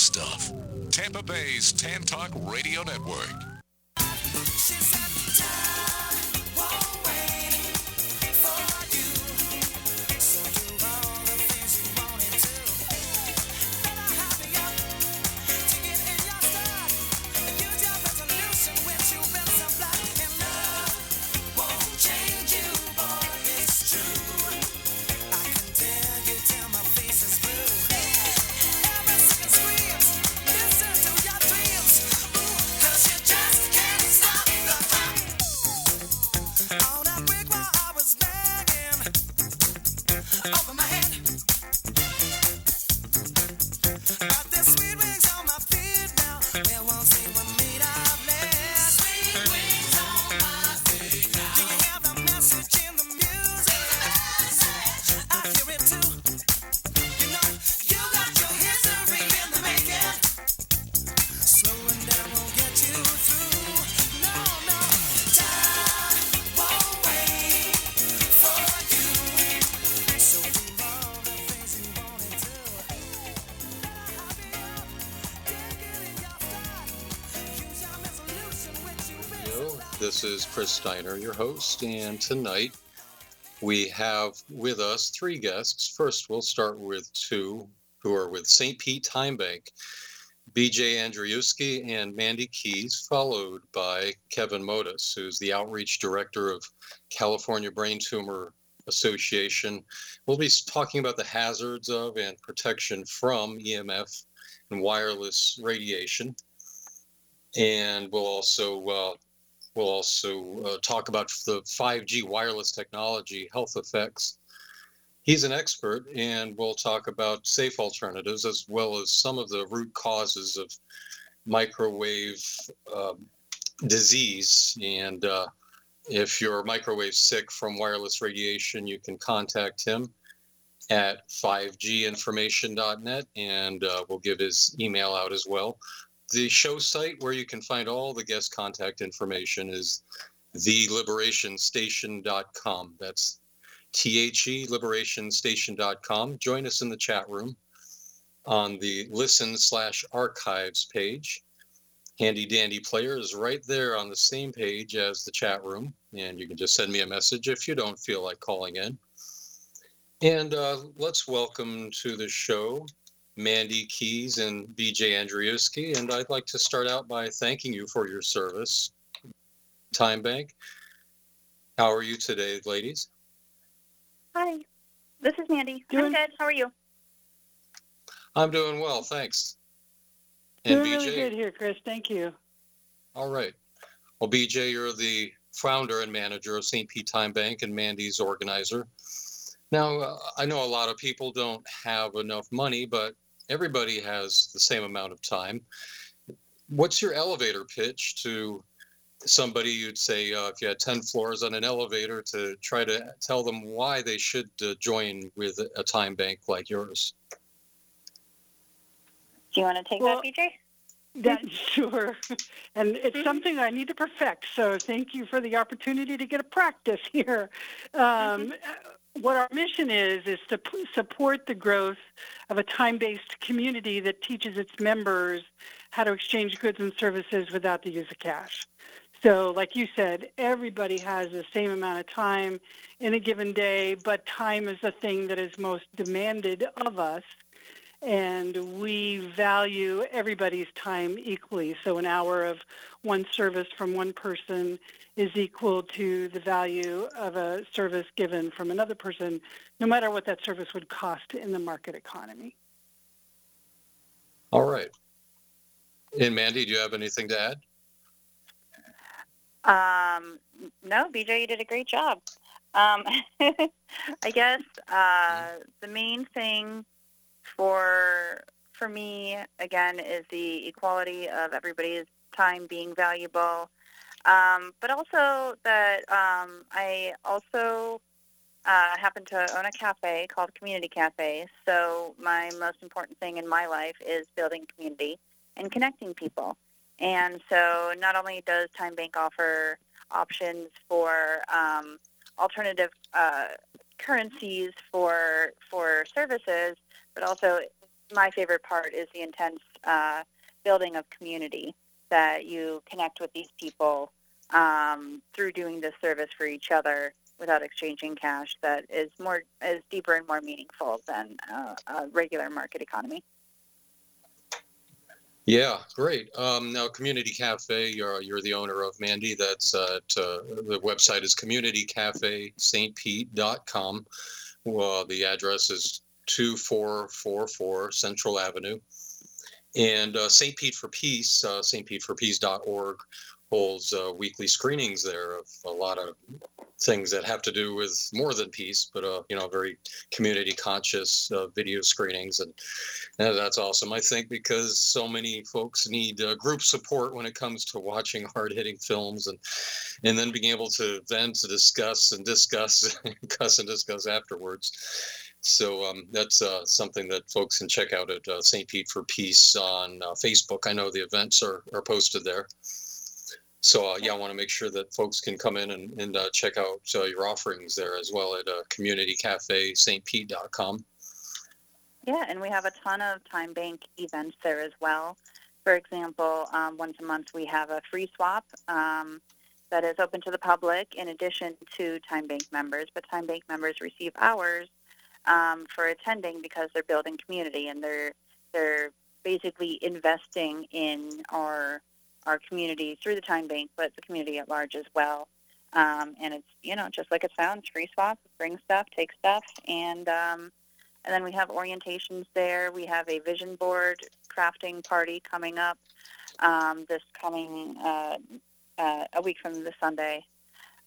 stuff. Tampa Bay's Tan Talk Radio Network. Steiner, your host, and tonight we have with us three guests. First, we'll start with two who are with St. Pete Time Bank, BJ Andrzejewski and Mandy Keys, followed by Kevin Mottus, who's the outreach director of California Brain Tumor Association. We'll be talking about the hazards of and protection from EMF and wireless radiation. And we'll also uh, We'll also uh, talk about the 5G wireless technology health effects. He's an expert, and we'll talk about safe alternatives as well as some of the root causes of microwave uh, disease. And uh, if you're microwave sick from wireless radiation, you can contact him at 5ginformation.net, and uh, we'll give his email out as well. The show site where you can find all the guest contact information is theliberationstation.com. That's T H E liberationstation.com. Join us in the chat room on the listen slash archives page. Handy Dandy Player is right there on the same page as the chat room, and you can just send me a message if you don't feel like calling in. And uh, let's welcome to the show Mandy Keys and BJ Andrzejewski. And I'd like to start out by thanking you for your service, Time Bank. How are you today, ladies? Hi, this is Mandy. Doing, I'm good. How are you? I'm doing well, thanks. And doing BJ? really good here, Chris. Thank you. All right. Well, BJ, you're the founder and manager of St. Pete Time Bank and Mandy's organizer. Now, uh, I know a lot of people don't have enough money, but everybody has the same amount of time. What's your elevator pitch to somebody you'd say uh, if you had 10 floors on an elevator to try to tell them why they should uh, join with a time bank like yours? Do you want to take well, that, BJ? That sure, and it's something I need to perfect. So thank you for the opportunity to get a practice here. Um, mm-hmm what our mission is is to p- support the growth of a time-based community that teaches its members how to exchange goods and services without the use of cash. So, like you said, everybody has the same amount of time in a given day, but time is the thing that is most demanded of us. And we value everybody's time equally. So, an hour of one service from one person is equal to the value of a service given from another person, no matter what that service would cost in the market economy. All right. And Mandy, do you have anything to add? Um, no, BJ, you did a great job. Um, I guess uh, the main thing for for me again is the equality of everybody's time being valuable um, but also that um, I also uh, happen to own a cafe called Community Cafe. So my most important thing in my life is building community and connecting people. And so not only does Time Bank offer options for um, alternative uh, currencies for for services, but also my favorite part is the intense uh, building of community that you connect with these people um, through doing this service for each other without exchanging cash that is more is deeper and more meaningful than uh, a regular market economy. Yeah, great. Um, now, Community Cafe, you're, you're the owner of Mandy. That's uh, the website is communitycafestpete.com. Well, the address is 2444 Central Avenue. And uh, St. Pete for Peace, uh, stpeteforpeace.org holds uh, weekly screenings there of a lot of things that have to do with more than peace, but uh, you know, very community conscious uh, video screenings, and, and, that's awesome. I think because so many folks need uh, group support when it comes to watching hard hitting films, and and then being able to vent, to discuss, and discuss, and discuss and discuss afterwards. So um, that's uh, something that folks can check out at uh, St. Pete for Peace on uh, Facebook. I know the events are, are posted there. So uh, yeah, I want to make sure that folks can come in and, and uh, check out uh, your offerings there as well at uh, communitycafestpete.com. Yeah, and we have a ton of time bank events there as well. For example, um, once a month we have a free swap um, that is open to the public in addition to time bank members. But time bank members receive hours um, for attending because they're building community and they're they're basically investing in our our community through the time bank, but the community at large as well. Um, and it's you know just like it sounds, free swap, bring stuff, take stuff, and um, and then we have orientations there. We have a vision board crafting party coming up um, this coming uh, uh, a week from this Sunday,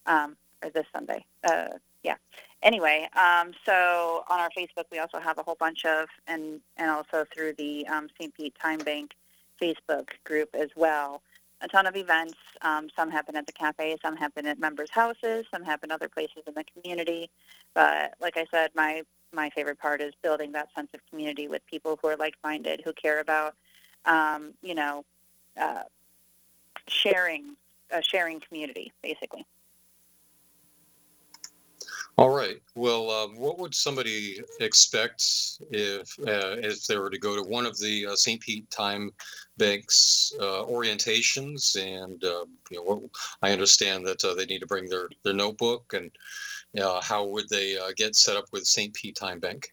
um, or this Sunday. Uh, yeah. Anyway, um, so on our Facebook, we also have a whole bunch of, and and also through the um, St. Pete Time Bank Facebook group as well. A ton of events. Um, some happen at the cafe, some happen at members' houses, some happen other places in the community. But like I said, my my favorite part is building that sense of community with people who are like-minded, who care about, um, you know, uh, sharing, uh, sharing community, basically. All right. Well, uh, what would somebody expect if uh, if they were to go to one of the uh, St. Pete Time Bank's uh, orientations? And uh, you know, what, I understand that uh, they need to bring their their notebook. And how would they get set up with St. Pete Time Bank?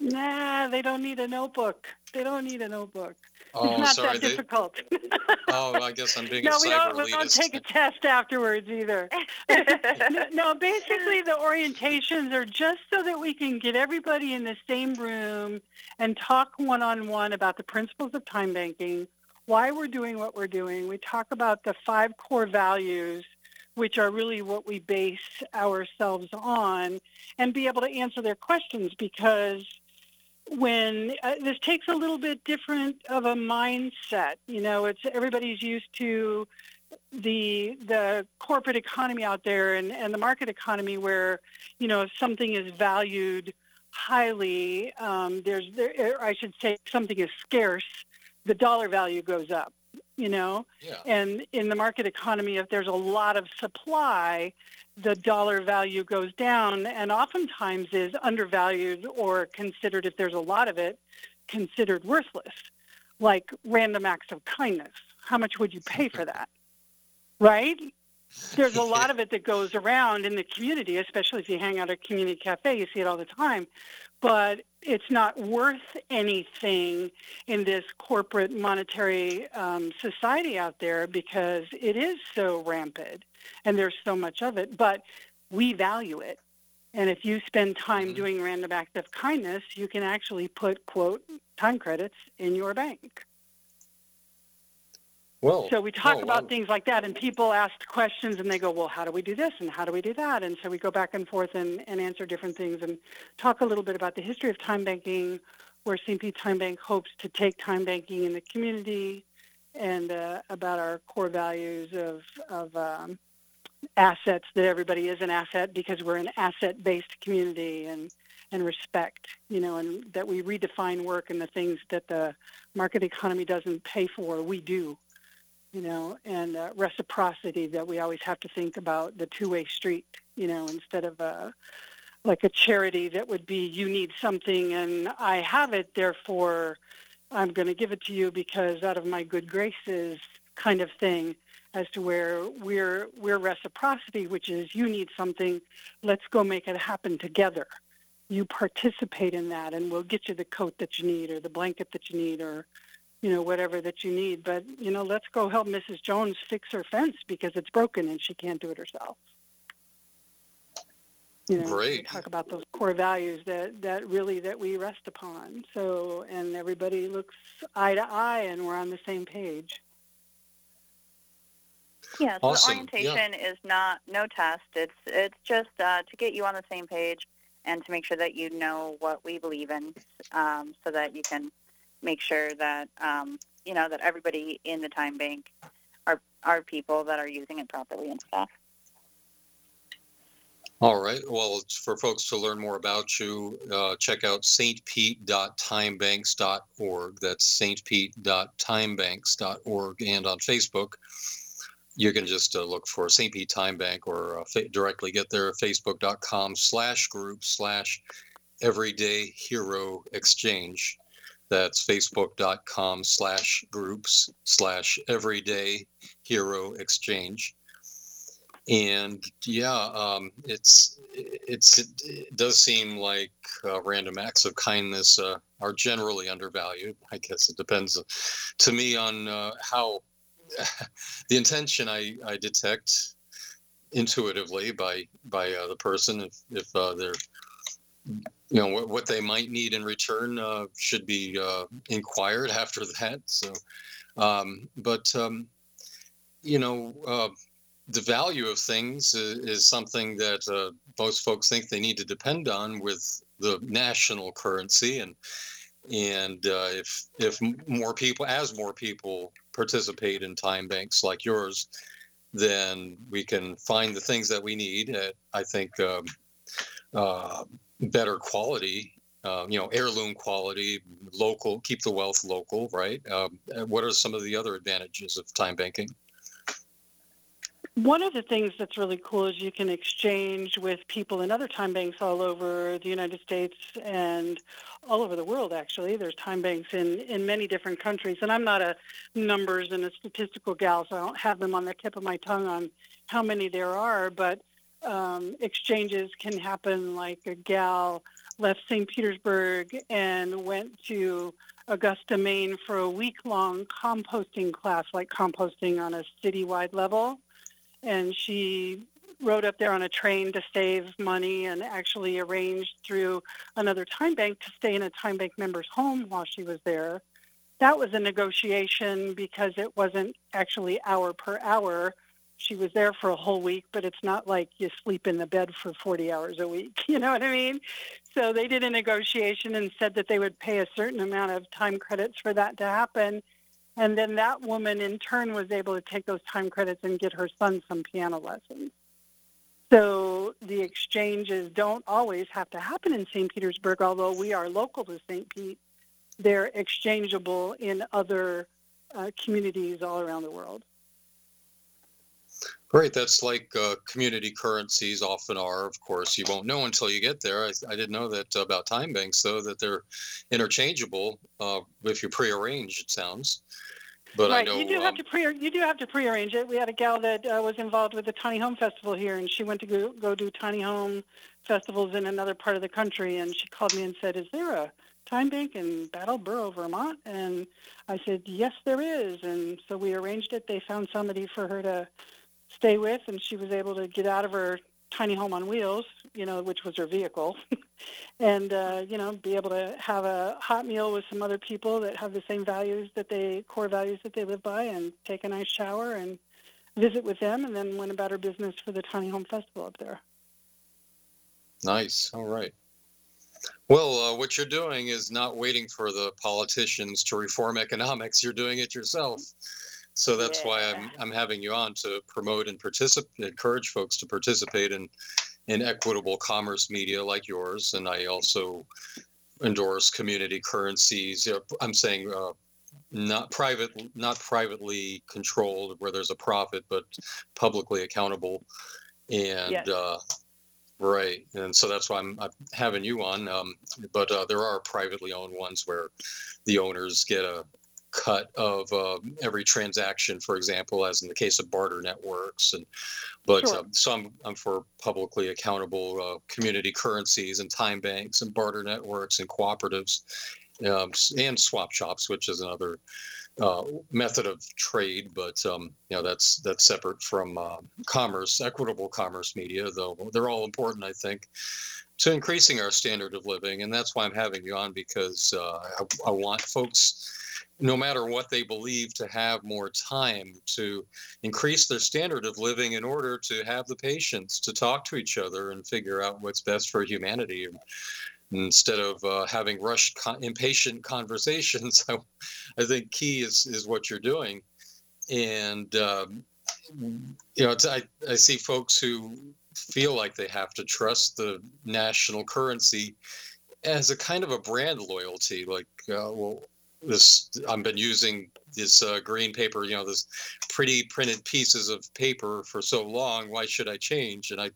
Nah, they don't need a notebook. They don't need a notebook. Oh, it's not sorry, that difficult. oh, I guess I'm being no, a we don't, we don't take a test afterwards either. no, no, basically the orientations are just so that we can get everybody in the same room and talk one-on-one about the principles of time banking, why we're doing what we're doing. We talk about the five core values which are really what we base ourselves on, and be able to answer their questions because when uh, this takes a little bit different of a mindset. You know, it's everybody's used to the the corporate economy out there and, and the market economy where you know if something is valued highly um, there's there I should say something is scarce the dollar value goes up you know yeah. and in the market economy if there's a lot of supply the dollar value goes down and oftentimes is undervalued or considered, if there's a lot of it, considered worthless, like random acts of kindness. How much would you pay for that? Right? There's a lot of it that goes around in the community, especially if you hang out at a community cafe, you see it all the time. But it's not worth anything in this corporate monetary um, society out there because it is so rampant and there's so much of it. But we value it. And if you spend time mm-hmm. doing random acts of kindness, you can actually put, quote, time credits in your bank. Well, so we talk about things like that, and people ask questions, and they go, "Well, how do we do this, and how do we do that?" And so we go back and forth and, and answer different things, and talk a little bit about the history of time banking, where. Pete Time Bank hopes to take time banking in the community, and uh, about our core values of of um, assets that everybody is an asset because we're an asset-based community, and and respect, you know, and that we redefine work and the things that the market economy doesn't pay for, we do you know, and uh, reciprocity that we always have to think about the two-way street, you know, instead of a, like a charity that would be you need something and I have it, therefore I'm going to give it to you because out of my good graces kind of thing as to where we're we're reciprocity, which is you need something, let's go make it happen together. You participate in that and we'll get you the coat that you need or the blanket that you need or you know whatever that you need, but you know let's go help Mrs. Jones fix her fence because it's broken and she can't do it herself. You know, Great. we talk about those core values that, that really that we rest upon. So, and everybody looks eye to eye, and we're on the same page. Yeah, so Awesome. the orientation is not no test. It's it's just uh, to get you on the same page and to make sure that you know what we believe in, um, so that you can make sure that um, you know that everybody in the time bank are are people that are using it properly and stuff. All right. Well, for folks to learn more about you, uh, check out stpete.timebanks.org. That's stpete.timebanks.org. And on Facebook, you can just uh, look for St. Pete Time Bank or uh, fa- directly get there facebook.com slash group slash everyday hero exchange. That's facebook.com slash groups slash everyday hero exchange. And yeah um, it's it's it, does seem like uh, random acts of kindness uh, are generally undervalued. I guess it depends uh, to me on uh, how the intention i i detect intuitively by by uh, the person if if uh, they're you know what, what they might need in return uh, should be uh, inquired after that so um, but um, you know uh, the value of things is, is something that uh, most folks think they need to depend on with the national currency and and uh, if if more people as more people participate in time banks like yours then we can find the things that we need at i think um, uh, better quality uh, you know heirloom quality local keep the wealth local right um, what are some of the other advantages of time banking One of the things that's really cool is you can exchange with people in other time banks all over the United States and all over the world, actually. There's time banks in, in many different countries. And I'm not a numbers and a statistical gal, so I don't have them on the tip of my tongue on how many there are. But um, exchanges can happen like a gal left St. Petersburg and went to Augusta, Maine for a week-long composting class, like composting on a citywide level and she rode up there on a train to save money and actually arranged through another time bank to stay in a time bank member's home while she was there. That was a negotiation because it wasn't actually hour per hour. She was there for a whole week, but it's not like you sleep in the bed for 40 hours a week. You know what I mean? So they did a negotiation and said that they would pay a certain amount of time credits for that to happen. And then that woman in turn was able to take those time credits and get her son some piano lessons. So the exchanges don't always have to happen in St. Petersburg, although we are local to St. Pete. They're exchangeable in other uh, communities all around the world. Great. That's like uh, community currencies often are. Of course, you won't know until you get there. I, I didn't know that about time banks, though, that they're interchangeable uh, if you prearrange. It sounds, but right. I know you do um, have to pre you do have to prearrange it. We had a gal that uh, was involved with the Tiny Home Festival here, and she went to go, go do tiny home festivals in another part of the country, and she called me and said, "Is there a time bank in Brattleboro, Vermont?" And I said, "Yes, there is." And so we arranged it. They found somebody for her to stay with, and she was able to get out of her tiny home on wheels, you know, which was her vehicle, and uh, you know, be able to have a hot meal with some other people that have the same values that they core values that they live by, and take a nice shower and visit with them, and then went about her business for the tiny home festival up there. Nice. All right. Well, uh, what you're doing is not waiting for the politicians to reform economics. You're doing it yourself. So that's why I'm I'm having you on to promote and participate, encourage folks to participate in in equitable commerce media like yours. And I also endorse community currencies. I'm saying uh, not private, not privately controlled where there's a profit, but publicly accountable. And Yes. uh, Right, and so that's why I'm, I'm having you on. Um, but uh, there are privately owned ones where the owners get a cut of uh, every transaction, for example, as in the case of barter networks. And but Sure. uh, so I'm, I'm for publicly accountable uh, community currencies and time banks and barter networks and cooperatives um, and swap shops, which is another uh, method of trade. But um, you know that's that's separate from uh, commerce, equitable commerce media, though they're all important, I think. To increasing our standard of living, and that's why I'm having you on because uh, I, I want folks no matter what they believe, to have more time to increase their standard of living in order to have the patience to talk to each other and figure out what's best for humanity. Instead of uh, having rushed, con- impatient conversations, I, I think key is, is what you're doing. And, um, you know, I, I see folks who feel like they have to trust the national currency as a kind of a brand loyalty. Like, uh, well, this I've been using this uh, green paper, you know, this pretty printed pieces of paper for so long. Why should I change? And I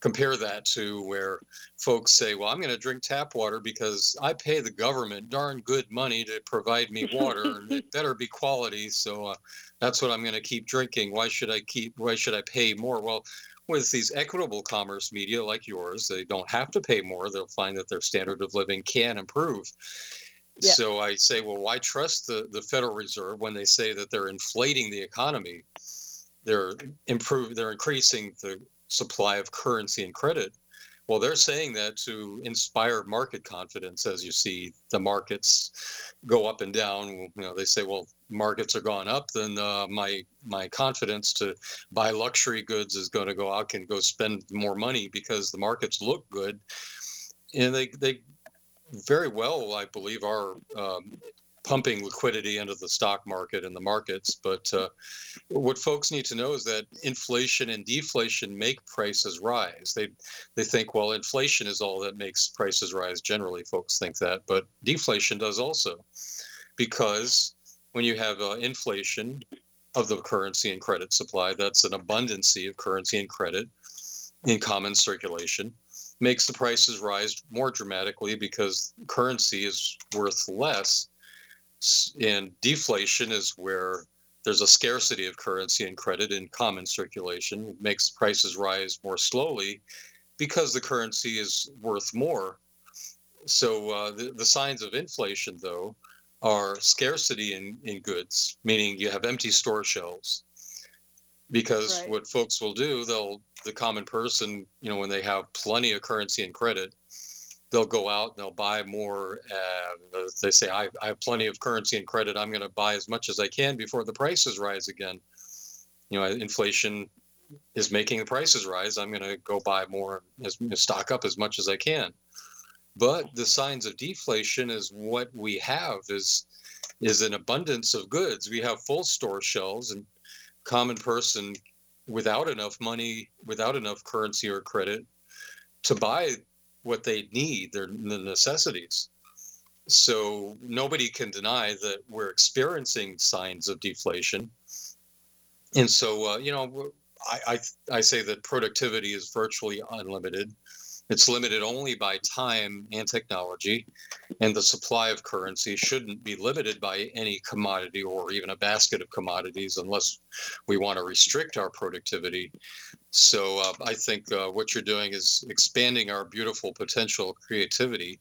compare that to where folks say, "Well, I'm going to drink tap water because I pay the government darn good money to provide me water, and it better be quality. So uh, that's what I'm going to keep drinking. Why should I keep? Why should I pay more? Well." With these equitable commerce media like yours, they don't have to pay more. They'll find that their standard of living can improve. So I say, well, why trust the, the Federal Reserve when they say that they're inflating the economy? They're improve they're increasing the supply of currency and credit. Well, they're saying that to inspire market confidence as you see the markets go up and down. You know, they say, well, markets are going up, then uh, my my confidence to buy luxury goods is going to go out and go spend more money because the markets look good. And they, they very well, I believe, are um, pumping liquidity into the stock market and the markets. But uh, what folks need to know is that inflation and deflation make prices rise. They they think, well, inflation is all that makes prices rise. Generally, folks think that, but deflation does also, because when you have uh, inflation of the currency and credit supply, that's an abundancy of currency and credit in common circulation makes the prices rise more dramatically because currency is worth less. And deflation is where there's a scarcity of currency and credit in common circulation. It makes prices rise more slowly because the currency is worth more. So uh, the, the signs of inflation, though, are scarcity in, in goods, meaning you have empty store shelves. Because Right. what folks will do, they'll the common person, you know, when they have plenty of currency and credit, they'll go out and they'll buy more. Uh, they say, I, I have plenty of currency and credit. I'm going to buy as much as I can before the prices rise again. You know, inflation is making the prices rise. I'm going to go buy more, as stock up as much as I can. But the signs of deflation is what we have is is an abundance of goods. We have full store shelves, and common person without enough money, without enough currency or credit to buy what they need, their the necessities. So nobody can deny that we're experiencing signs of deflation. And so, uh, you know, I, I I say that productivity is virtually unlimited. It's limited only by time and technology, and the supply of currency shouldn't be limited by any commodity or even a basket of commodities unless we want to restrict our productivity. So uh, I think uh, what you're doing is expanding our beautiful potential creativity.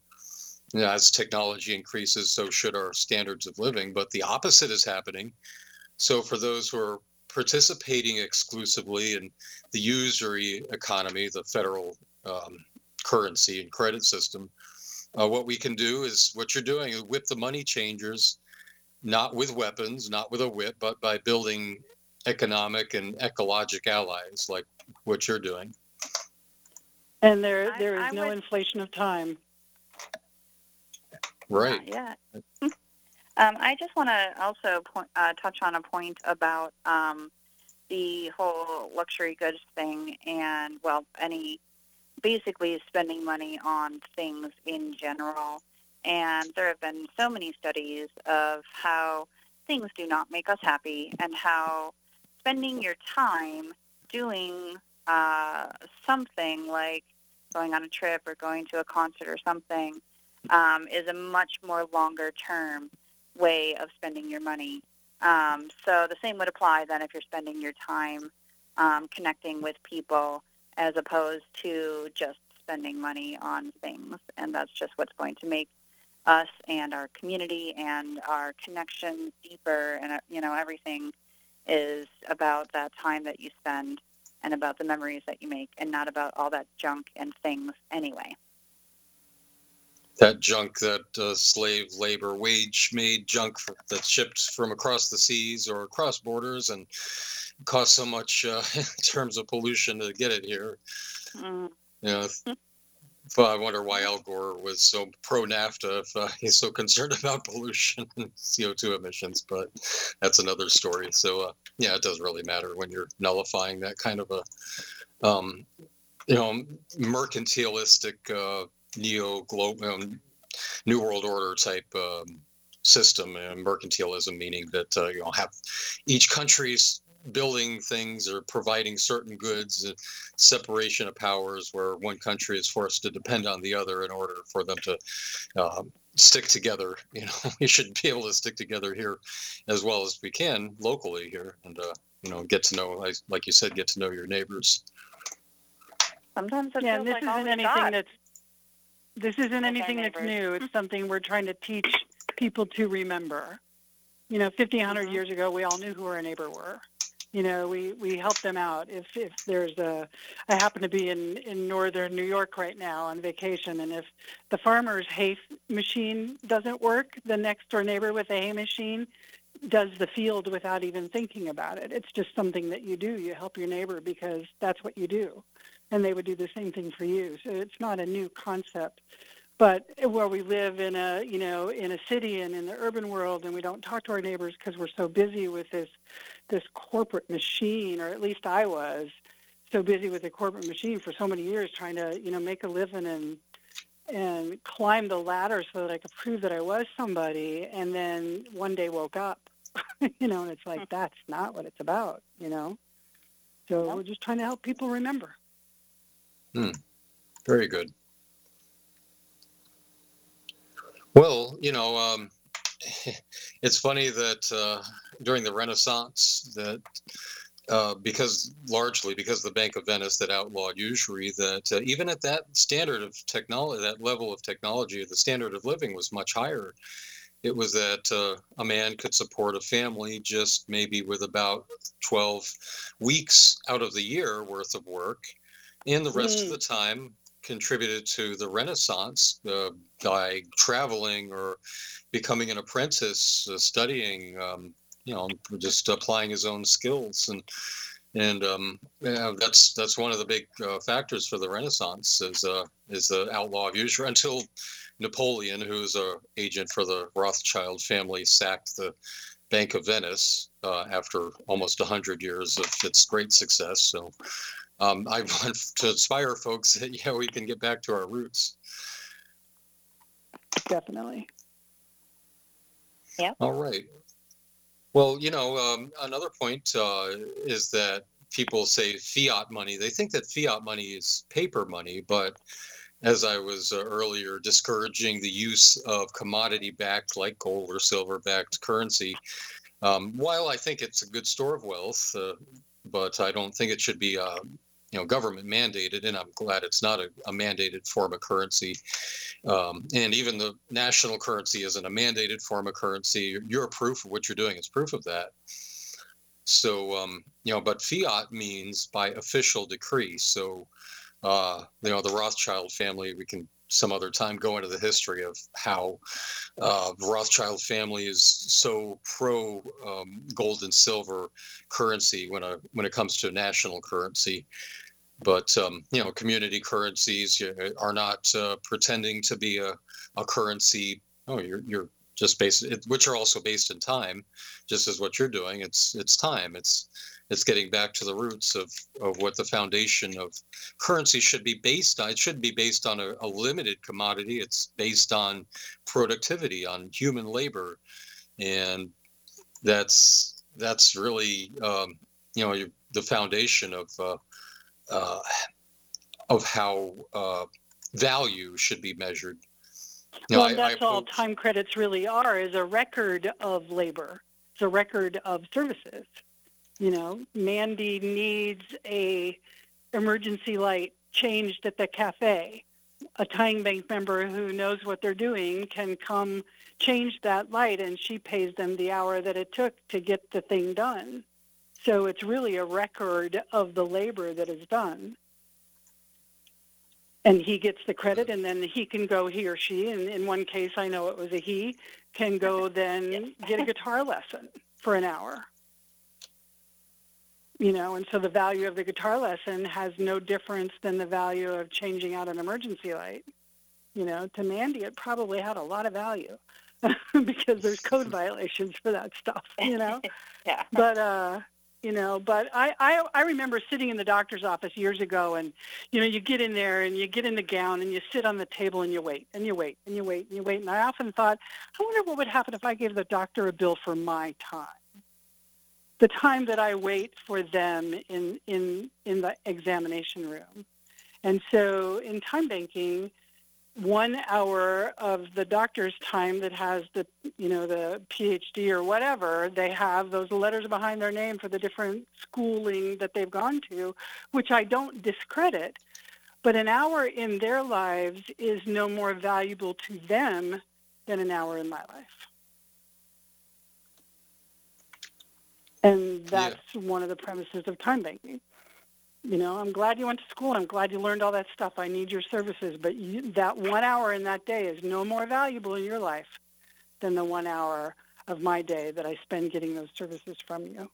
As technology increases, so should our standards of living. But the opposite is happening. So for those who are participating exclusively in the usury economy, the federal um, currency and credit system, uh, what we can do is what you're doing is whip the money changers, not with weapons, not with a whip, but by building economic and ecologic allies like what you're doing. And there, I- there is I no would- inflation of time. Right. Yeah. um, I just want to also point, uh, touch on a point about um, the whole luxury goods thing and, well, any basically spending money on things in general. And there have been so many studies of how things do not make us happy and how spending your time doing uh, something like going on a trip or going to a concert or something um, is a much more longer term way of spending your money. Um, so the same would apply then if you're spending your time um, connecting with people as opposed to just spending money on things. And that's just what's going to make us and our community and our connections deeper. And, uh, you know, everything is about that time that you spend and about the memories that you make and not about all that junk and things anyway that junk, that uh, slave labor, wage made junk that's shipped from across the seas or across borders and costs so much uh, in terms of pollution to get it here. Mm. You know, well, I wonder why Al Gore was so pro NAFTA if uh, he's so concerned about pollution and CO2 emissions, but that's another story. So, uh, yeah, it doesn't really matter when you're nullifying that kind of a, um, you know, mercantilistic uh, neo global um, new world order type um, system and mercantilism meaning that uh, you know have each country's building things or providing certain goods uh, separation of powers where one country is forced to depend on the other in order for them to uh, stick together you know we should be able to stick together here as well as we can locally here and uh, you know get to know like you said get to know your neighbors sometimes it yeah, feels this like isn't anything God. that's this isn't anything that's new. It's something we're trying to teach people to remember. You know, 50, 100 mm-hmm. years ago, we all knew who our neighbor were. You know, we, we help them out. If if there's a, I happen to be in, in northern New York right now on vacation, and if the farmer's hay machine doesn't work, the next door neighbor with a hay machine does the field without even thinking about it. It's just something that you do. You help your neighbor because that's what you do and they would do the same thing for you. So it's not a new concept. But where we live in a, you know, in a city and in the urban world, and we don't talk to our neighbors because we're so busy with this, this corporate machine, or at least I was, so busy with the corporate machine for so many years, trying to, you know, make a living and and climb the ladder so that I could prove that I was somebody. And then one day woke up, you know, and it's like hmm. that's not what it's about, you know. So we're just trying to help people remember. Hmm. Very good. Well, you know, um, it's funny that uh, during the Renaissance, that uh, because largely because the Bank of Venice that outlawed usury, that uh, even at that standard of technology, that level of technology, the standard of living was much higher. It was that uh, a man could support a family just maybe with about 12 weeks out of the year worth of work and the rest mm. of the time contributed to the Renaissance uh, by traveling or becoming an apprentice, uh, studying, um, you know, just applying his own skills, and and um, yeah, that's that's one of the big uh, factors for the Renaissance is uh, is the outlaw of usury until Napoleon, who's a agent for the Rothschild family, sacked the Bank of Venice uh, after almost hundred years of its great success. So um, I want to inspire folks that yeah we can get back to our roots. Definitely. Yeah. All right. Well, you know, um, another point uh, is that people say fiat money. They think that fiat money is paper money, but as I was uh, earlier discouraging the use of commodity backed, like gold or silver backed currency, um, while I think it's a good store of wealth, uh, but I don't think it should be uh, you know government mandated and i'm glad it's not a, a mandated form of currency. Um, and even the national currency isn't a mandated form of currency. You're proof of what you're doing. Is proof of that. So um, you know but fiat means by official decree. So uh, you know the rothschild family we can some other time go into the history of how uh, the Rothschild family is so pro um, gold and silver currency when a when it comes to national currency. But um, you know, community currencies are not uh, pretending to be a, a currency. Oh, you're you're just based, which are also based in time, just as what you're doing. It's it's time. It's it's getting back to the roots of, of what the foundation of currency should be based on. It shouldn't be based on a, a limited commodity. It's based on productivity, on human labor, and that's that's really um, you know the foundation of uh, uh, of how uh, value should be measured. Well, I, that's I all time credits really are is a record of labor. It's a record of services. You know, Mandy needs a emergency light changed at the cafe. A time bank member who knows what they're doing can come change that light and she pays them the hour that it took to get the thing done. So it's really a record of the labor that is done. And he gets the credit, and then he can go, he or she, and in one case I know it was a he, can go then get a guitar lesson for an hour. You know, and so the value of the guitar lesson has no difference than the value of changing out an emergency light. You know, to Mandy, it probably had a lot of value because there's code violations for that stuff. You know, yeah. But uh, you know but I, I i remember sitting in the doctor's office years ago and you know you get in there and you get in the gown and you sit on the table and you wait and you wait and you wait and you wait and i often thought i wonder what would happen if i gave the doctor a bill for my time the time that i wait for them in in in the examination room. And so in time banking one hour of the doctor's time that has the you know the PhD or whatever they have those letters behind their name for the different schooling that they've gone to which I don't discredit. But an hour in their lives is no more valuable to them than an hour in my life and that's yeah. one of the premises of time banking you know, I'm glad you went to school. I'm glad you learned all that stuff. I need your services. But you, that one hour in that day is no more valuable in your life than the one hour of my day that I spend getting those services from you.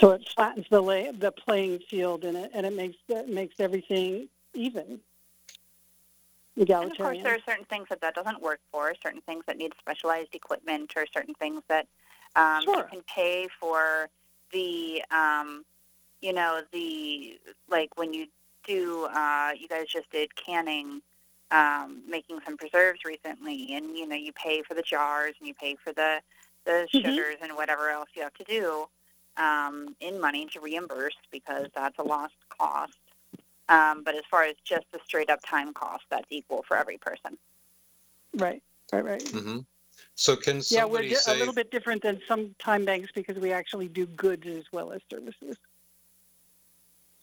So it flattens the lay, the playing field, and it and it makes it makes everything even. And of course, there are certain things that that doesn't work for, certain things that need specialized equipment, or certain things that um, sure. you can pay for the um, you know, the like when you do, uh, you guys just did canning, um, making some preserves recently, and you know, you pay for the jars and you pay for the the mm-hmm. sugars and whatever else you have to do um, in money to reimburse because that's a lost cost. Um, but as far as just the straight up time cost, that's equal for every person. Right, right, right. Mm-hmm. So can yeah, we're say... a little bit different than some time banks because we actually do goods as well as services.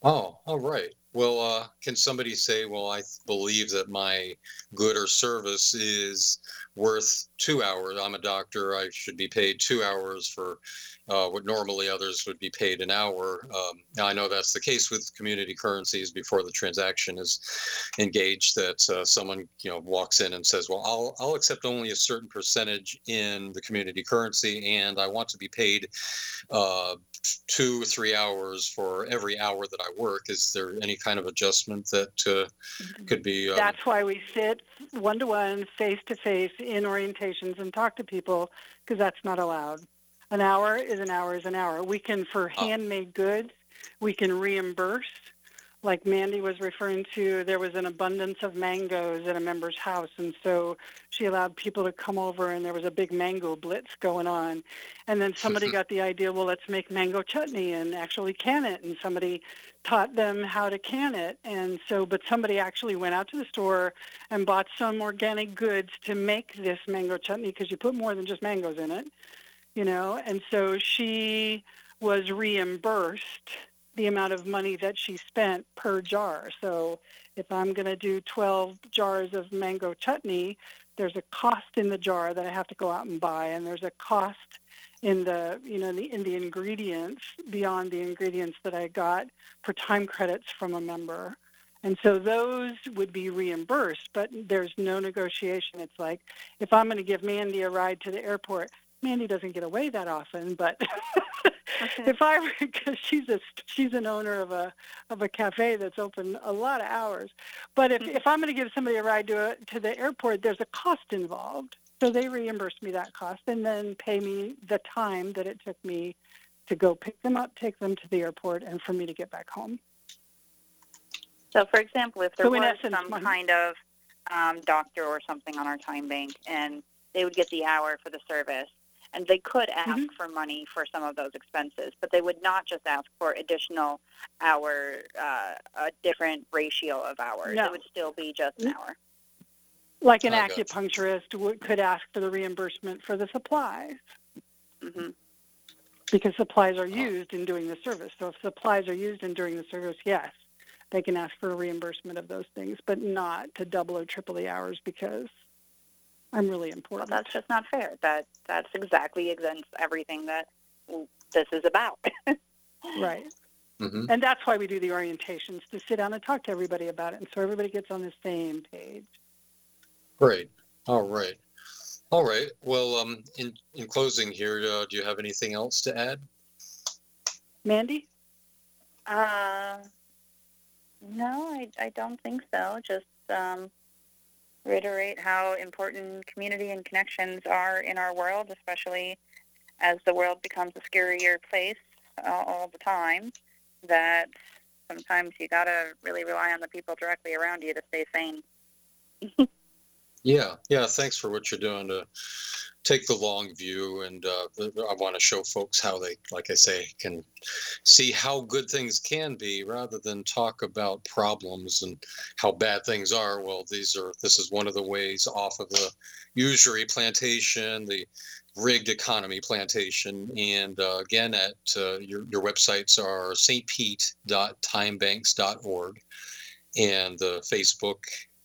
Oh, all right. Well, uh, can somebody say, well, I believe that my good or service is worth two hours? I'm a doctor. I should be paid two hours for uh, what normally others would be paid an hour. Um, now, I know that's the case with community currencies before the transaction is engaged. That uh, someone you know walks in and says, "Well, I'll I'll accept only a certain percentage in the community currency, and I want to be paid uh, two three hours for every hour that I work." Is there any kind of adjustment that uh, could be? Um... That's why we sit one to one, face to face in orientations and talk to people because that's not allowed. An hour is an hour is an hour. We can, for oh. handmade goods, we can reimburse. Like Mandy was referring to, there was an abundance of mangoes at a member's house, and so she allowed people to come over, and there was a big mango blitz going on. And then somebody got the idea, well, let's make mango chutney and actually can it. And somebody taught them how to can it. And so, but somebody actually went out to the store and bought some organic goods to make this mango chutney because you put more than just mangoes in it you know, and so she was reimbursed the amount of money that she spent per jar. So if I'm going to do 12 jars of mango chutney, there's a cost in the jar that I have to go out and buy, and there's a cost in the you know the in the ingredients beyond the ingredients that I got for time credits from a member. And so those would be reimbursed, but there's no negotiation. It's like if I'm going to give Mandy a ride to the airport, Mandy doesn't get away that often, but if I because she's a she's an owner of a of a cafe that's open a lot of hours, but if mm-hmm. if I'm going to give somebody a ride to a, to the airport, there's a cost involved. So they reimburse me that cost and then pay me the time that it took me to go pick them up, take them to the airport, and for me to get back home. So, for example, if there so was essence, some kind of um, doctor or something on our time bank, and they would get the hour for the service, and they could ask Mhm. for money for some of those expenses, but they would not just ask for additional hour, uh, a different ratio of hours. No. It would still be just an Mm. hour. Like an I got you. acupuncturist would, could ask for the reimbursement for the supplies hmm because supplies are used in doing the service. So if supplies are used in doing the service, yes, they can ask for a reimbursement of those things, but not to double or triple the hours because I'm really Well, important. that's just not fair. That that's exactly against everything that this is about. right. hmm And that's why we do the orientations to sit down and talk to everybody about it, and so everybody gets on the same page. Great. All right. All right. Well, um, in in closing here, uh, do you have anything else to add? Mandy, Uh, no, I, I don't think so. Just um, reiterate how important community and connections are in our world, especially as the world becomes a scarier place uh, all the time. That sometimes you gotta really rely on the people directly around you to stay sane. Yeah. Yeah. Thanks for what you're doing to take the long view, and uh, I want to show folks how they, like I say, can see how good things can be, rather than talk about problems and how bad things are. Well, these are this is one of the ways off of the usury plantation, the rigged economy plantation. And uh, again, at uh, your, your websites are stpete.timebanks.org. And the Facebook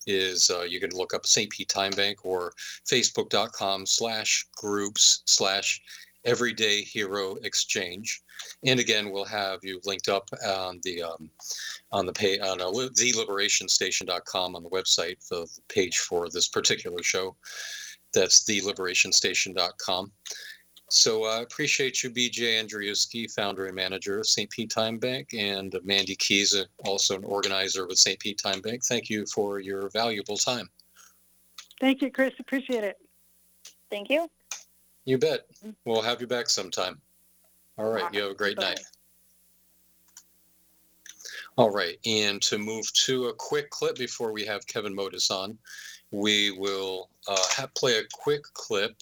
is uh, you can look up St. Pete Time Bank or facebook.com slash groups slash everyday hero exchange. And again, we'll have you linked up on the um, on the pay on uh, theliberationstation.com on the website, the page for this particular show. That's theliberationstation.com. So I appreciate you, BJ Andriuski, founder and manager of St. Pete Time Bank, and Mandy Keys, uh, also an organizer with St. Pete Time Bank. Thank you for your valuable time. thank you, Chris. Appreciate it. Thank you. You bet. We'll have you back sometime. All right. You have a great Bye. night. All right. And to move to a quick clip before we have Kevin Mottus on, we will uh, have, play a quick clip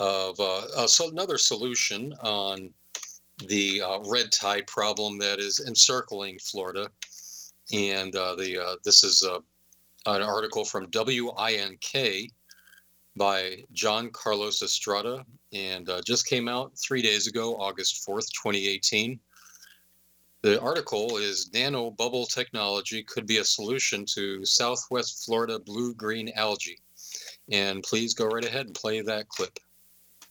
of uh, uh, so another solution on the uh, red tide problem that is encircling Florida. And uh, the this is an article from WINK by John Carlos Estrada and just came out three days ago, August 4th, 2018. The article is Nano Bubble Technology could be a solution to Southwest Florida blue green algae. And please go right ahead and play that clip.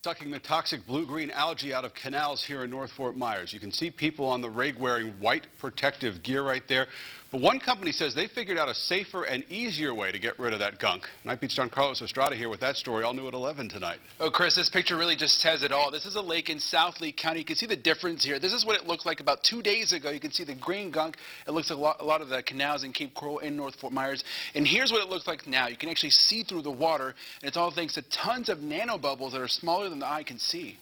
Sucking the toxic blue-green algae out of canals here in North Fort Myers. You can see people on the rig wearing white protective gear right there. But one company says they figured out a safer and easier way to get rid of that gunk. Night Beat's John Carlos Estrada here with that story, all new at 11 tonight. Oh, Chris, this picture really just says it all. This is a lake in South Lee County. You can see the difference here. This is what it looked like about two days ago. You can see the green gunk. It looks like a lot, a lot of the canals in Cape Coral and North Fort Myers. And here's what it looks like now. You can actually see through the water, and it's all thanks to tons of nanobubbles that are smaller than the eye can see.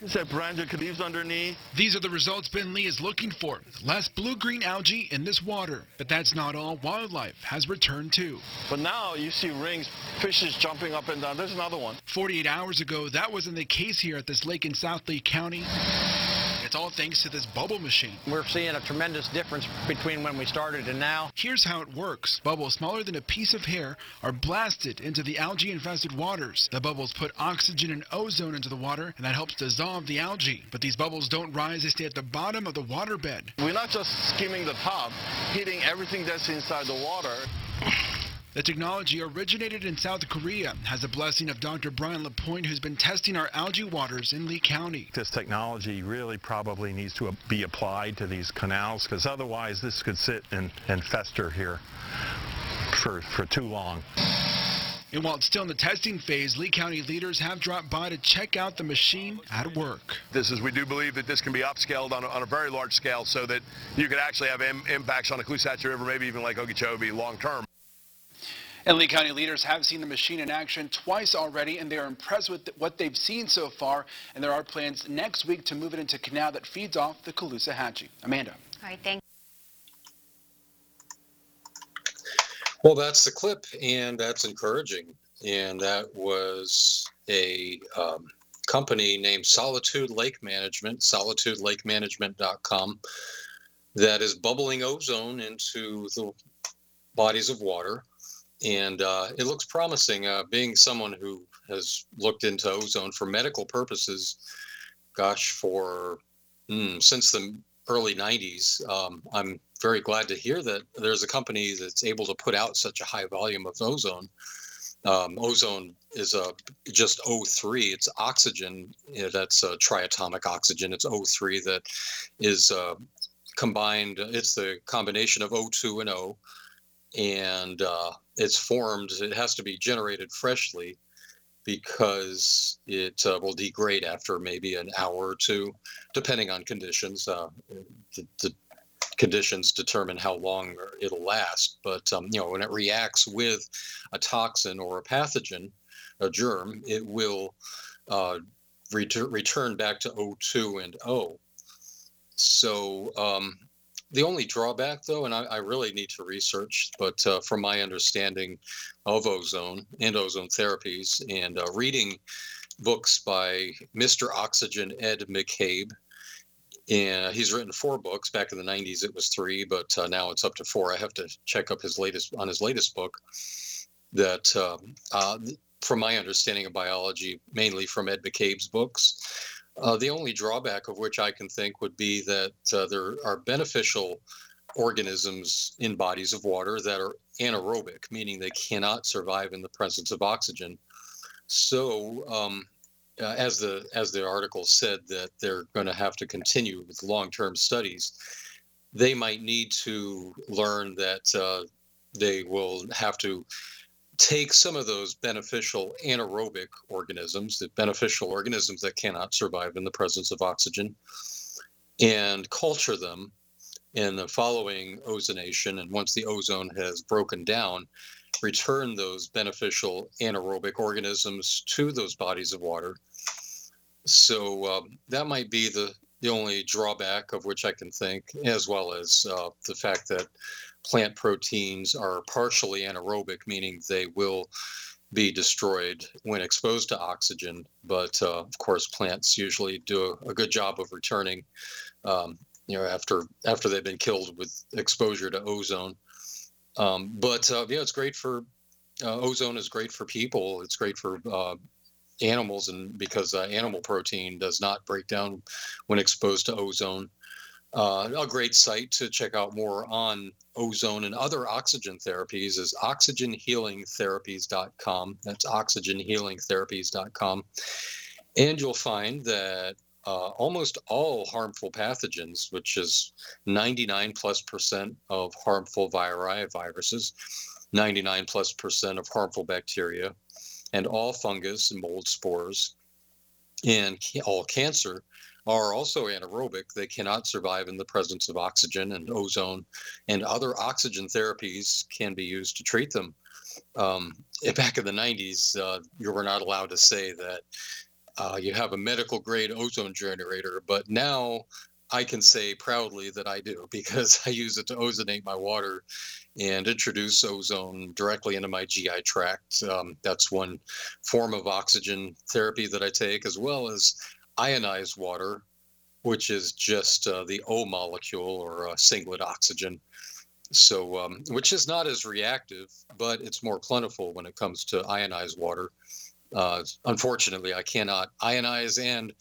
Is that Brandon leaves underneath? These are the results Ben Lee is looking for. Less blue-green algae in this water. But that's not all. Wildlife has returned too. But now you see rings, fishes jumping up and down. There's another one. 48 hours ago, that wasn't the case here at this lake in South Lee County. It's all thanks to this bubble machine. We're seeing a tremendous difference between when we started and now. Here's how it works. Bubbles smaller than a piece of hair are blasted into the algae-infested waters. The bubbles put oxygen and ozone into the water, and that helps dissolve the algae. But these bubbles don't rise, they stay at the bottom of the waterbed. We're not just skimming the top, hitting everything that's inside the water. The technology originated in South Korea, has the blessing of Dr. Brian Lapointe, who's been testing our algae waters in Lee County. This technology really probably needs to be applied to these canals because otherwise this could sit and, and fester here for, for too long. And while it's still in the testing phase, Lee County leaders have dropped by to check out the machine at work. This is, we do believe that this can be upscaled on a, on a very large scale so that you could actually have Im- impacts on the Caloosahatchee River, maybe even Lake Okeechobee long term. And Lee County leaders have seen the machine in action twice already, and they are impressed with what they've seen so far. And there are plans next week to move it into canal that feeds off the Caloosahatchee. Amanda. All right, thank Well, that's the clip, and that's encouraging. and that was a um, company named Solitude Lake Management, solitudelake.management.com, that is bubbling ozone into the bodies of water. And uh, it looks promising. Uh, being someone who has looked into ozone for medical purposes, gosh, for mm, since the early 90s, um, I'm very glad to hear that there's a company that's able to put out such a high volume of ozone. Um, ozone is a just O3. It's oxygen. That's triatomic oxygen. It's O3 that is uh, combined. It's the combination of O2 and O, and uh, it's formed. It has to be generated freshly because it uh, will degrade after maybe an hour or two, depending on conditions. Uh, the, the, conditions determine how long it'll last. But um, you know, when it reacts with a toxin or a pathogen, a germ, it will uh, retur- return back to O2 and O. So um, the only drawback, though, and I, I, really need to research, but uh, from my understanding of ozone and ozone therapies, and uh, reading books by Mr. Oxygen Ed McCabe, and he's written four books. Back in the '90s, it was three, but uh, now it's up to four. I have to check up his latest on his latest book. That, um, uh, from my understanding of biology, mainly from Ed McCabe's books, uh, the only drawback of which I can think would be that uh, there are beneficial organisms in bodies of water that are anaerobic, meaning they cannot survive in the presence of oxygen. So, um, uh, as the as the article said, that they're going to have to continue with long-term studies. They might need to learn that uh, they will have to take some of those beneficial anaerobic organisms, the beneficial organisms that cannot survive in the presence of oxygen, and culture them in the following ozonation. And once the ozone has broken down, return those beneficial anaerobic organisms to those bodies of water. So um, that might be the, the only drawback of which I can think, as well as uh, the fact that plant proteins are partially anaerobic, meaning they will be destroyed when exposed to oxygen. But uh, of course, plants usually do a, a good job of returning, um, you know, after after they've been killed with exposure to ozone. Um, but uh, yeah, it's great for uh, ozone is great for people. It's great for uh, animals, and because uh, animal protein does not break down when exposed to ozone. Uh, a great site to check out more on ozone and other oxygen therapies is oxygenhealingtherapies.com. That's oxygenhealingtherapies.com. And you'll find that uh, almost all harmful pathogens, which is 99 plus percent of harmful viri, viruses, 99 plus percent of harmful bacteria, and all fungus and mold spores, and all cancer are also anaerobic. They cannot survive in the presence of oxygen and ozone, and other oxygen therapies can be used to treat them. Um, back in the 90s, uh, you were not allowed to say that uh, you have a medical grade ozone generator, but now I can say proudly that I do because I use it to ozonate my water and introduce ozone directly into my GI tract. Um, that's one form of oxygen therapy that I take, as well as ionized water, which is just uh, the O molecule or a singlet oxygen. So, um, which is not as reactive, but it's more plentiful when it comes to ionized water. Uh, unfortunately, I cannot ionize and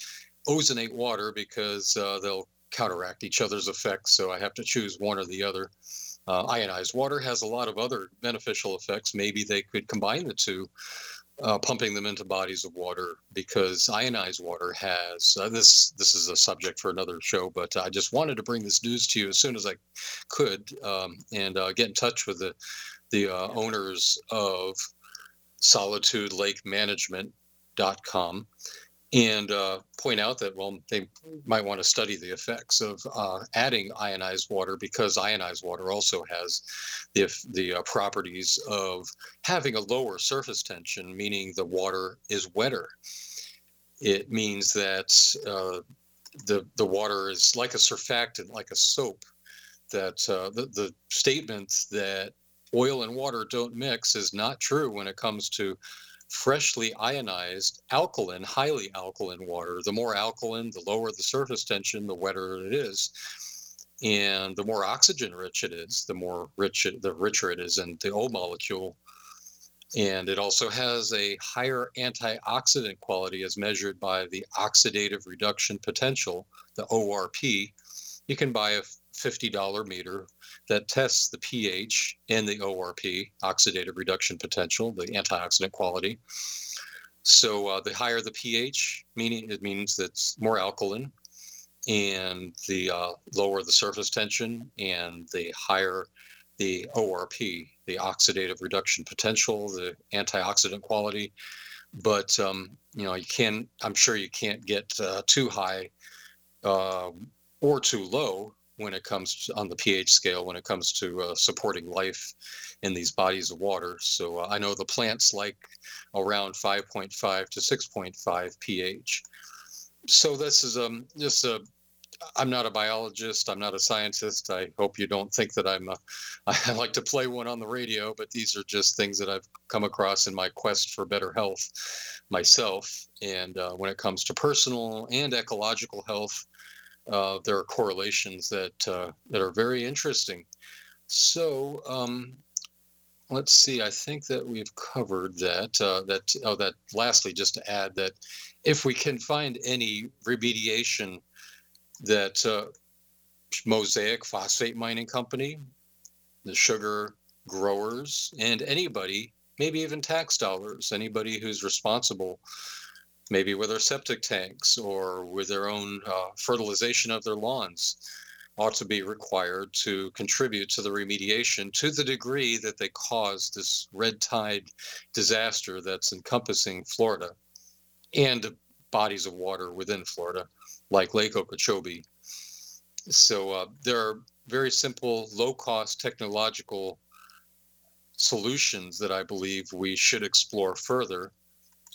ozonate water because uh, they'll counteract each other's effects. So I have to choose one or the other. Uh, ionized water has a lot of other beneficial effects. Maybe they could combine the two uh, pumping them into bodies of water because ionized water has uh, this this is a subject for another show but i just wanted to bring this news to you as soon as i could um, and uh, get in touch with the the uh, owners of solitude lake management.com and uh, point out that well they might want to study the effects of uh, adding ionized water because ionized water also has the the uh, properties of having a lower surface tension, meaning the water is wetter. It means that uh, the the water is like a surfactant, like a soap. That uh, the the statement that oil and water don't mix is not true when it comes to freshly ionized alkaline, highly alkaline water. The more alkaline, the lower the surface tension, the wetter it is. And the more oxygen rich it is, the more rich it, the richer it is in the O molecule. And it also has a higher antioxidant quality as measured by the oxidative reduction potential, the ORP. You can buy a $50 meter that tests the pH and the ORP, oxidative reduction potential, the antioxidant quality. So uh, the higher the pH, meaning it means it's more alkaline, and the uh, lower the surface tension, and the higher the ORP, the oxidative reduction potential, the antioxidant quality. But um, you know, you can. I'm sure you can't get uh, too high uh, or too low when it comes to, on the pH scale when it comes to uh, supporting life in these bodies of water. So uh, I know the plants like around 5.5 to 6.5 pH. So this is um just a I'm not a biologist. I'm not a scientist. I hope you don't think that I'm. A, I like to play one on the radio, but these are just things that I've come across in my quest for better health myself. And uh, when it comes to personal and ecological health, uh, there are correlations that uh, that are very interesting. So um, let's see. I think that we've covered that. Uh, that oh, that. Lastly, just to add that if we can find any remediation that uh, Mosaic Phosphate Mining Company, the sugar growers, and anybody, maybe even tax dollars, anybody who's responsible maybe with their septic tanks or with their own uh, fertilization of their lawns, ought to be required to contribute to the remediation to the degree that they cause this red tide disaster that's encompassing Florida and bodies of water within Florida, like Lake Okeechobee. So uh, there are very simple, low cost technological solutions that I believe we should explore further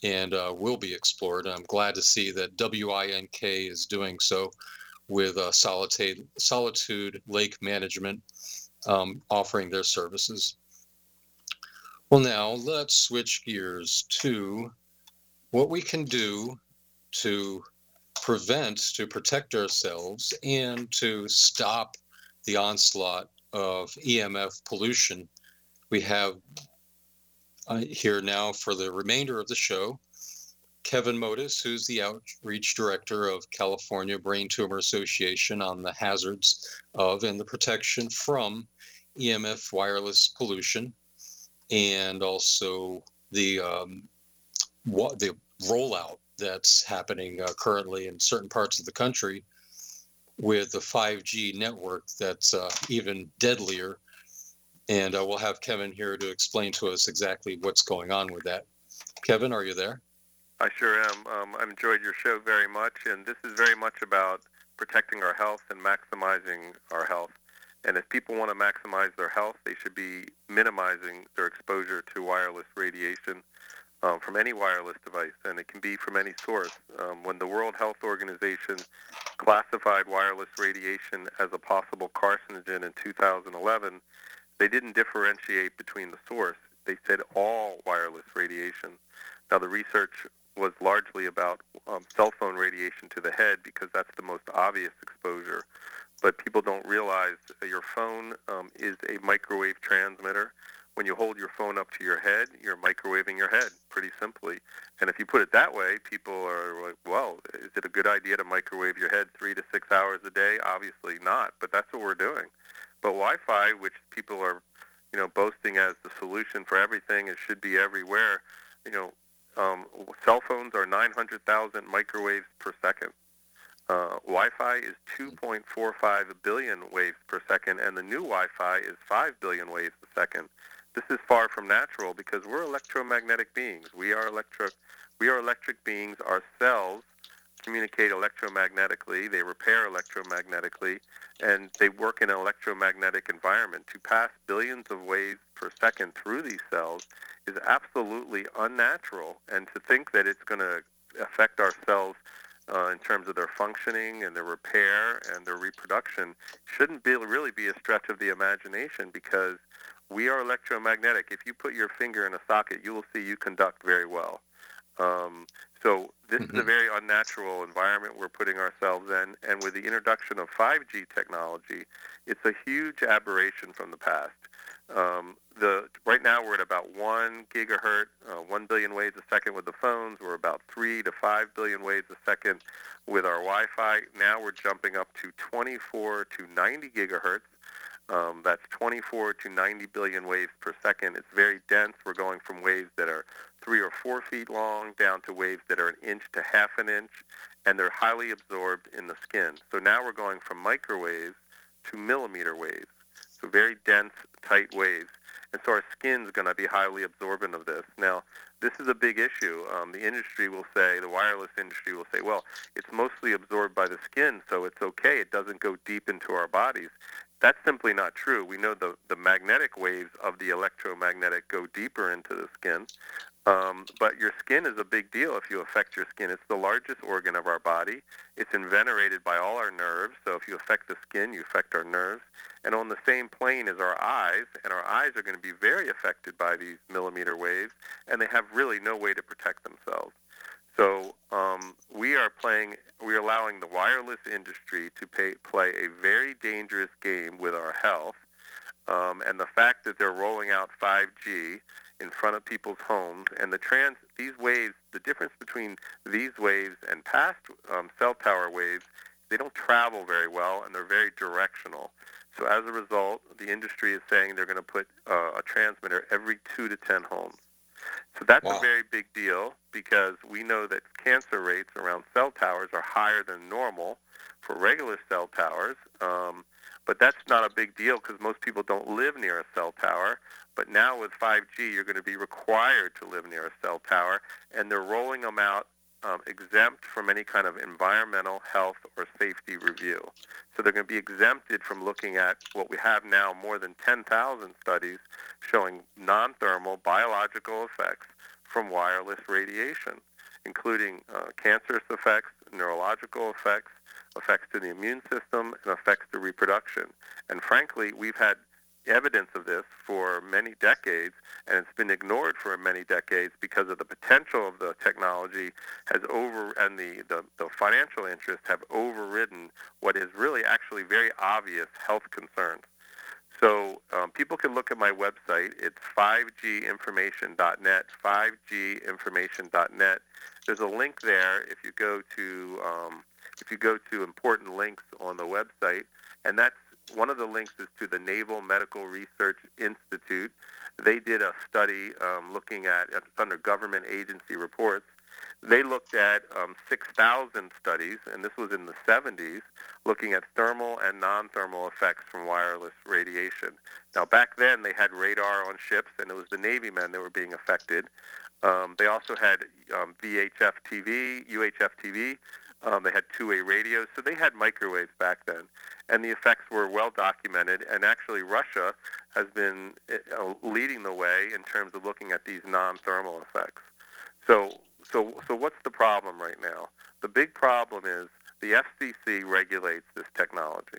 and uh, will be explored. I'm glad to see that WINK is doing so with uh, Solitude, Solitude Lake Management um, offering their services. Well, now let's switch gears to what we can do to prevent, to protect ourselves, and to stop the onslaught of EMF pollution. We have uh, here now for the remainder of the show. Kevin Mottus, who's the outreach director of California Brain Tumor Association on the hazards of and the protection from EMF wireless pollution, and also the um, what the rollout that's happening uh, currently in certain parts of the country with the 5G network that's uh, even deadlier and uh, we'll have Kevin here to explain to us exactly what's going on with that. Kevin, are you there? I sure am. Um, I've enjoyed your show very much, and this is very much about protecting our health and maximizing our health. And if people want to maximize their health, they should be minimizing their exposure to wireless radiation um, from any wireless device, and it can be from any source. Um, when the World Health Organization classified wireless radiation as a possible carcinogen in 2011, they didn't differentiate between the source. They said all wireless radiation. Now, the research was largely about um, cell phone radiation to the head because that's the most obvious exposure. But people don't realize your phone um, is a microwave transmitter. When you hold your phone up to your head, you're microwaving your head pretty simply. And if you put it that way, people are like, well, is it a good idea to microwave your head three to six hours a day? Obviously not, but that's what we're doing. But Wi-Fi, which people are, you know, boasting as the solution for everything, it should be everywhere. You know, um, cell phones are 900,000 microwaves per second. Uh, Wi-Fi is 2.45 billion waves per second, and the new Wi-Fi is 5 billion waves per second. This is far from natural because we're electromagnetic beings. We are electric. We are electric beings. Our cells communicate electromagnetically, they repair electromagnetically, and they work in an electromagnetic environment. To pass billions of waves per second through these cells is absolutely unnatural, and to think that it's going to affect our cells uh, in terms of their functioning and their repair and their reproduction shouldn't be, really be a stretch of the imagination because we are electromagnetic. If you put your finger in a socket, you will see you conduct very well. Um, so this mm-hmm. is a very unnatural environment we're putting ourselves in, and with the introduction of 5G technology, it's a huge aberration from the past. Um, the right now we're at about one gigahertz, uh, one billion waves a second with the phones. We're about three to five billion waves a second with our Wi-Fi. Now we're jumping up to 24 to 90 gigahertz. Um, that's 24 to 90 billion waves per second. It's very dense. We're going from waves that are three or four feet long down to waves that are an inch to half an inch, and they're highly absorbed in the skin. So now we're going from microwaves to millimeter waves. So very dense, tight waves. And so our skin's going to be highly absorbent of this. Now, this is a big issue. Um, the industry will say, the wireless industry will say, well, it's mostly absorbed by the skin, so it's okay. It doesn't go deep into our bodies. That's simply not true. We know the, the magnetic waves of the electromagnetic go deeper into the skin. Um, but your skin is a big deal if you affect your skin. It's the largest organ of our body. It's innervated by all our nerves. So if you affect the skin, you affect our nerves. And on the same plane as our eyes, and our eyes are going to be very affected by these millimeter waves, and they have really no way to protect themselves. So um, we are playing, we're allowing the wireless industry to pay, play a very dangerous game with our health. Um, and the fact that they're rolling out 5G in front of people's homes and the trans, these waves, the difference between these waves and past um, cell tower waves, they don't travel very well and they're very directional. So as a result, the industry is saying they're going to put uh, a transmitter every two to ten homes. So that's wow. a very big deal because we know that cancer rates around cell towers are higher than normal for regular cell towers. Um, but that's not a big deal because most people don't live near a cell tower. But now with 5G, you're going to be required to live near a cell tower, and they're rolling them out um, exempt from any kind of environmental, health, or safety review. So they're going to be exempted from looking at what we have now more than 10,000 studies showing non-thermal biological effects from wireless radiation, including uh, cancerous effects, neurological effects, effects to the immune system, and effects to reproduction. And frankly, we've had evidence of this for many decades, and it's been ignored for many decades because of the potential of the technology has over and the, the, the financial interests have overridden what is really actually very obvious health concerns. So um, people can look at my website. It's 5ginformation.net, 5ginformation.net. There's a link there if you go to um, if you go to important links on the website, and that's one of the links is to the Naval Medical Research Institute. They did a study um, looking at, under government agency reports. They looked at um, 6,000 studies, and this was in the 70s, looking at thermal and non-thermal effects from wireless radiation. Now, back then, they had radar on ships, and it was the Navy men that were being affected. Um, they also had um, VHF TV, UHF TV, um, they had two-way radios, so they had microwaves back then, and the effects were well documented. And actually, Russia has been uh, leading the way in terms of looking at these non-thermal effects. So, so, so what's the problem right now? The big problem is the FCC regulates this technology,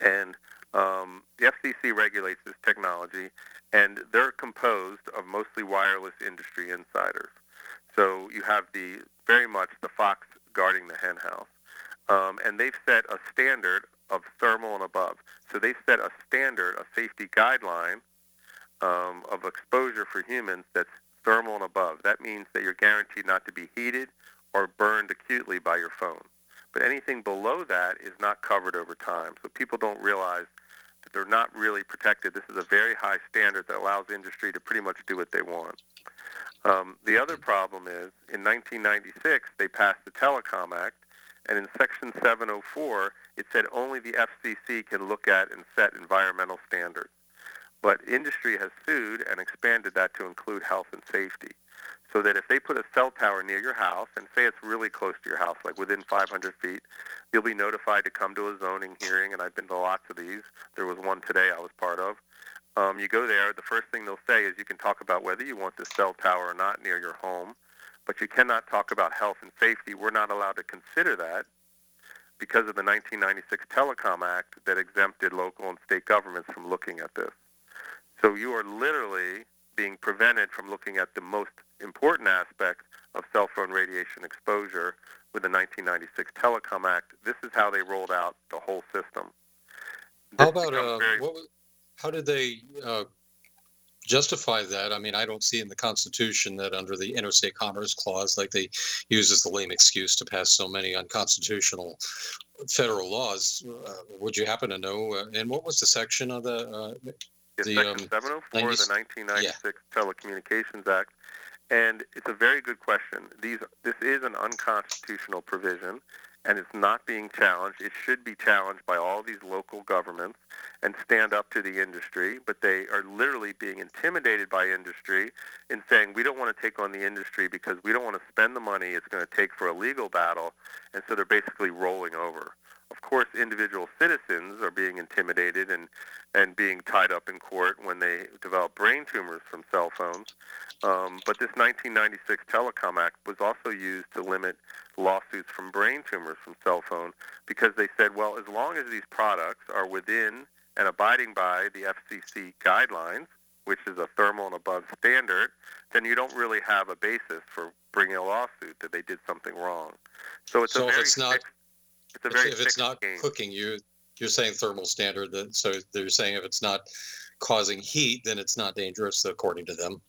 and um, the FCC regulates this technology, and they're composed of mostly wireless industry insiders. So you have the very much the Fox guarding the hen house. Um, and they've set a standard of thermal and above. So they've set a standard, a safety guideline um, of exposure for humans that's thermal and above. That means that you're guaranteed not to be heated or burned acutely by your phone. But anything below that is not covered over time. So people don't realize that they're not really protected. This is a very high standard that allows industry to pretty much do what they want. Um, the other problem is in 1996 they passed the Telecom Act, and in Section 704 it said only the FCC can look at and set environmental standards. But industry has sued and expanded that to include health and safety. So that if they put a cell tower near your house, and say it's really close to your house, like within 500 feet, you'll be notified to come to a zoning hearing, and I've been to lots of these. There was one today I was part of. Um, you go there, the first thing they'll say is you can talk about whether you want the cell tower or not near your home, but you cannot talk about health and safety. We're not allowed to consider that because of the 1996 Telecom Act that exempted local and state governments from looking at this. So you are literally being prevented from looking at the most important aspect of cell phone radiation exposure with the 1996 Telecom Act. This is how they rolled out the whole system. How about uh, what, how did they uh, justify that? I mean, I don't see in the Constitution that under the Interstate Commerce Clause, like they use as the lame excuse to pass so many unconstitutional federal laws. Uh, would you happen to know? Uh, and what was the section of the? Uh, it's the Section 704 90 of the 1996 Telecommunications Act, and it's a very good question. These this is an unconstitutional provision, and it's not being challenged. It should be challenged by all these local governments and stand up to the industry, but they are literally being intimidated by industry in saying we don't want to take on the industry because we don't want to spend the money it's going to take for a legal battle, and so they're basically rolling over. Of course, individual citizens are being intimidated and, and being tied up in court when they develop brain tumors from cell phones. Um, but this 1996 Telecom Act was also used to limit lawsuits from brain tumors from cell phone because they said, well, as long as these products are within and abiding by the FCC guidelines, which is a thermal and above standard, then you don't really have a basis for bringing a lawsuit that they did something wrong. So it's So a very it's not- it's a very if it's not game. cooking, you you're saying thermal standard. That so they're saying if it's not causing heat, then it's not dangerous according to them.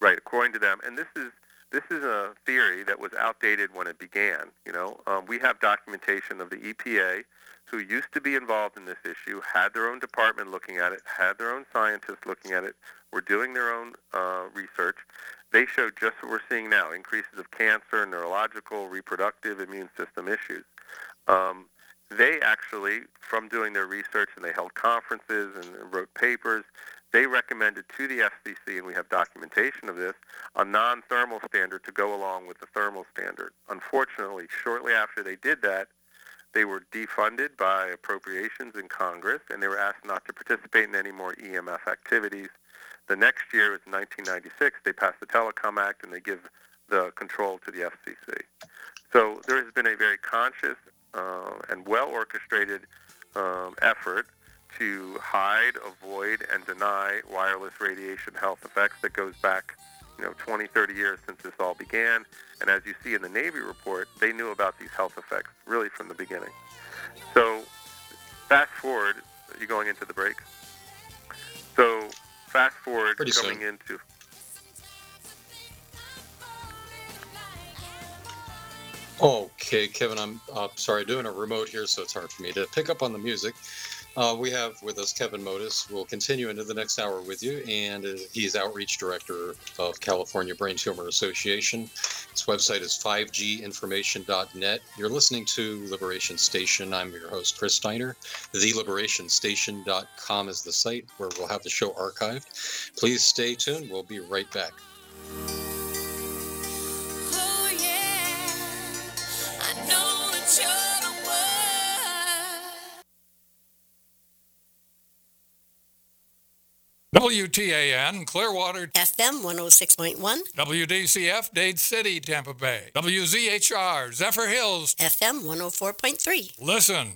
Right, according to them, and this is this is a theory that was outdated when it began. You know, um, we have documentation of the EPA, who used to be involved in this issue, had their own department looking at it, had their own scientists looking at it, were doing their own uh, research. They showed just what we're seeing now: increases of cancer, neurological, reproductive, immune system issues. Um, they actually, from doing their research, and they held conferences and wrote papers. They recommended to the FCC, and we have documentation of this, a non-thermal standard to go along with the thermal standard. Unfortunately, shortly after they did that, they were defunded by appropriations in Congress, and they were asked not to participate in any more EMF activities. The next year, it's 1996, they passed the Telecom Act, and they give the control to the FCC. So there has been a very conscious uh, and well orchestrated um, effort to hide, avoid, and deny wireless radiation health effects that goes back, you know, 20, 30 years since this all began. And as you see in the Navy report, they knew about these health effects really from the beginning. So fast forward, you're going into the break. So fast forward, Pretty coming soon. into Okay, Kevin, I'm uh, sorry, doing a remote here, so it's hard for me to pick up on the music. Uh, we have with us Kevin Mottus. We'll continue into the next hour with you, and uh, he's outreach director of California Brain Tumor Association. His website is 5ginformation.net. You're listening to Liberation Station. I'm your host, Chris Steiner. TheLiberationStation.com is the site where we'll have the show archived. Please stay tuned. We'll be right back. WTAN Clearwater FM 106.1, WDCF Dade City, Tampa Bay. WZHR Zephyrhills. FM 104.3. Listen